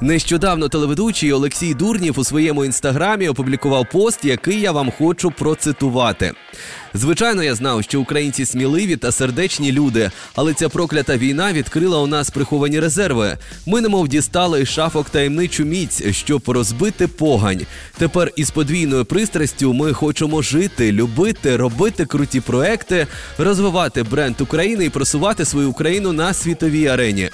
Нещодавно телеведучий Олексій Дурнів у своєму інстаграмі опублікував пост, який я вам хочу процитувати. Звичайно, я знав, що українці сміливі та сердечні люди, але ця проклята війна відкрила у нас приховані резерви. Ми немов дістали із шафок таємничу міць, щоб розбити погань. Тепер із подвійною пристрастю ми хочемо жити, любити, робити круті проекти, розвивати бренд України і просувати свою Україну на світовій арені.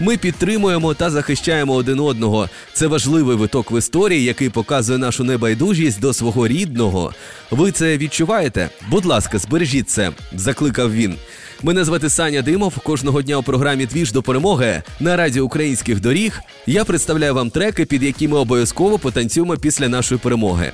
Ми підтримуємо та захищаємо один одного. Це важливий виток в історії, який показує нашу небайдужість до свого рідного. Ви це відчуваєте? Будь ласка, збережіть це, закликав він. Мене звати Саня Димов. Кожного дня у програмі Двіж до перемоги на раді українських доріг. Я представляю вам треки, під які ми обов'язково потанцюємо після нашої перемоги.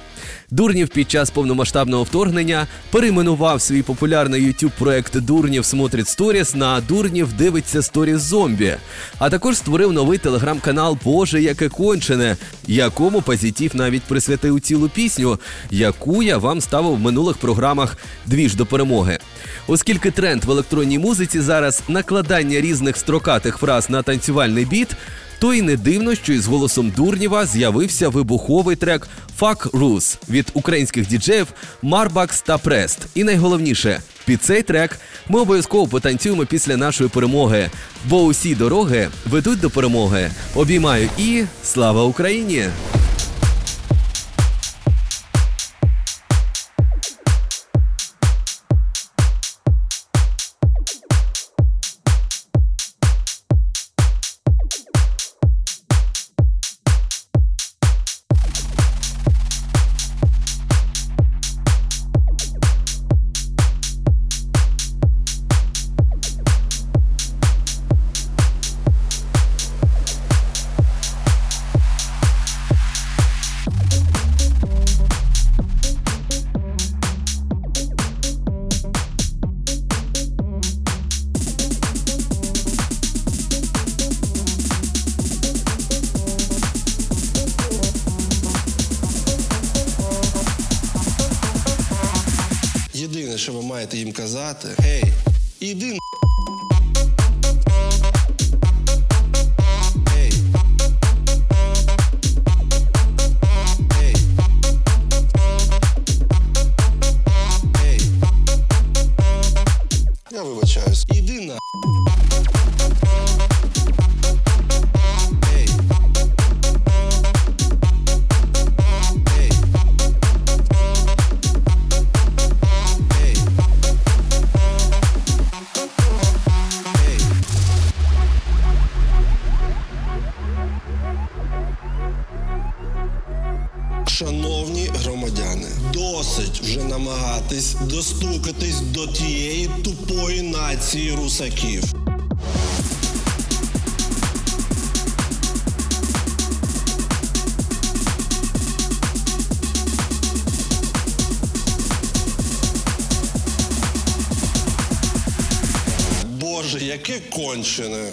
Дурнів під час повномасштабного вторгнення перейменував свій популярний youtube проект Дурнів смотрить сторіс на Дурнів дивиться сторіс зомбі. А також створив новий телеграм-канал Боже, яке кончене, якому Позитив навіть присвятив цілу пісню, яку я вам ставив в минулих програмах Двіж до перемоги. Оскільки тренд в електронній музиці зараз накладання різних строкатих фраз на танцювальний біт. То й не дивно, що із голосом Дурнєва з'явився вибуховий трек «Fuck Rus» від українських діджеїв Марбакс та Прест. І найголовніше, під цей трек ми обов'язково потанцюємо після нашої перемоги, бо усі дороги ведуть до перемоги. Обіймаю і слава Україні! Єдине, що ви маєте їм казати, гей, іди н***. Гей. Гей. Гей. Я вибачаюсь. Іди на. Шановні громадяни, досить вже намагатись достукатись до тієї тупої нації русаків. Боже, яке кончене.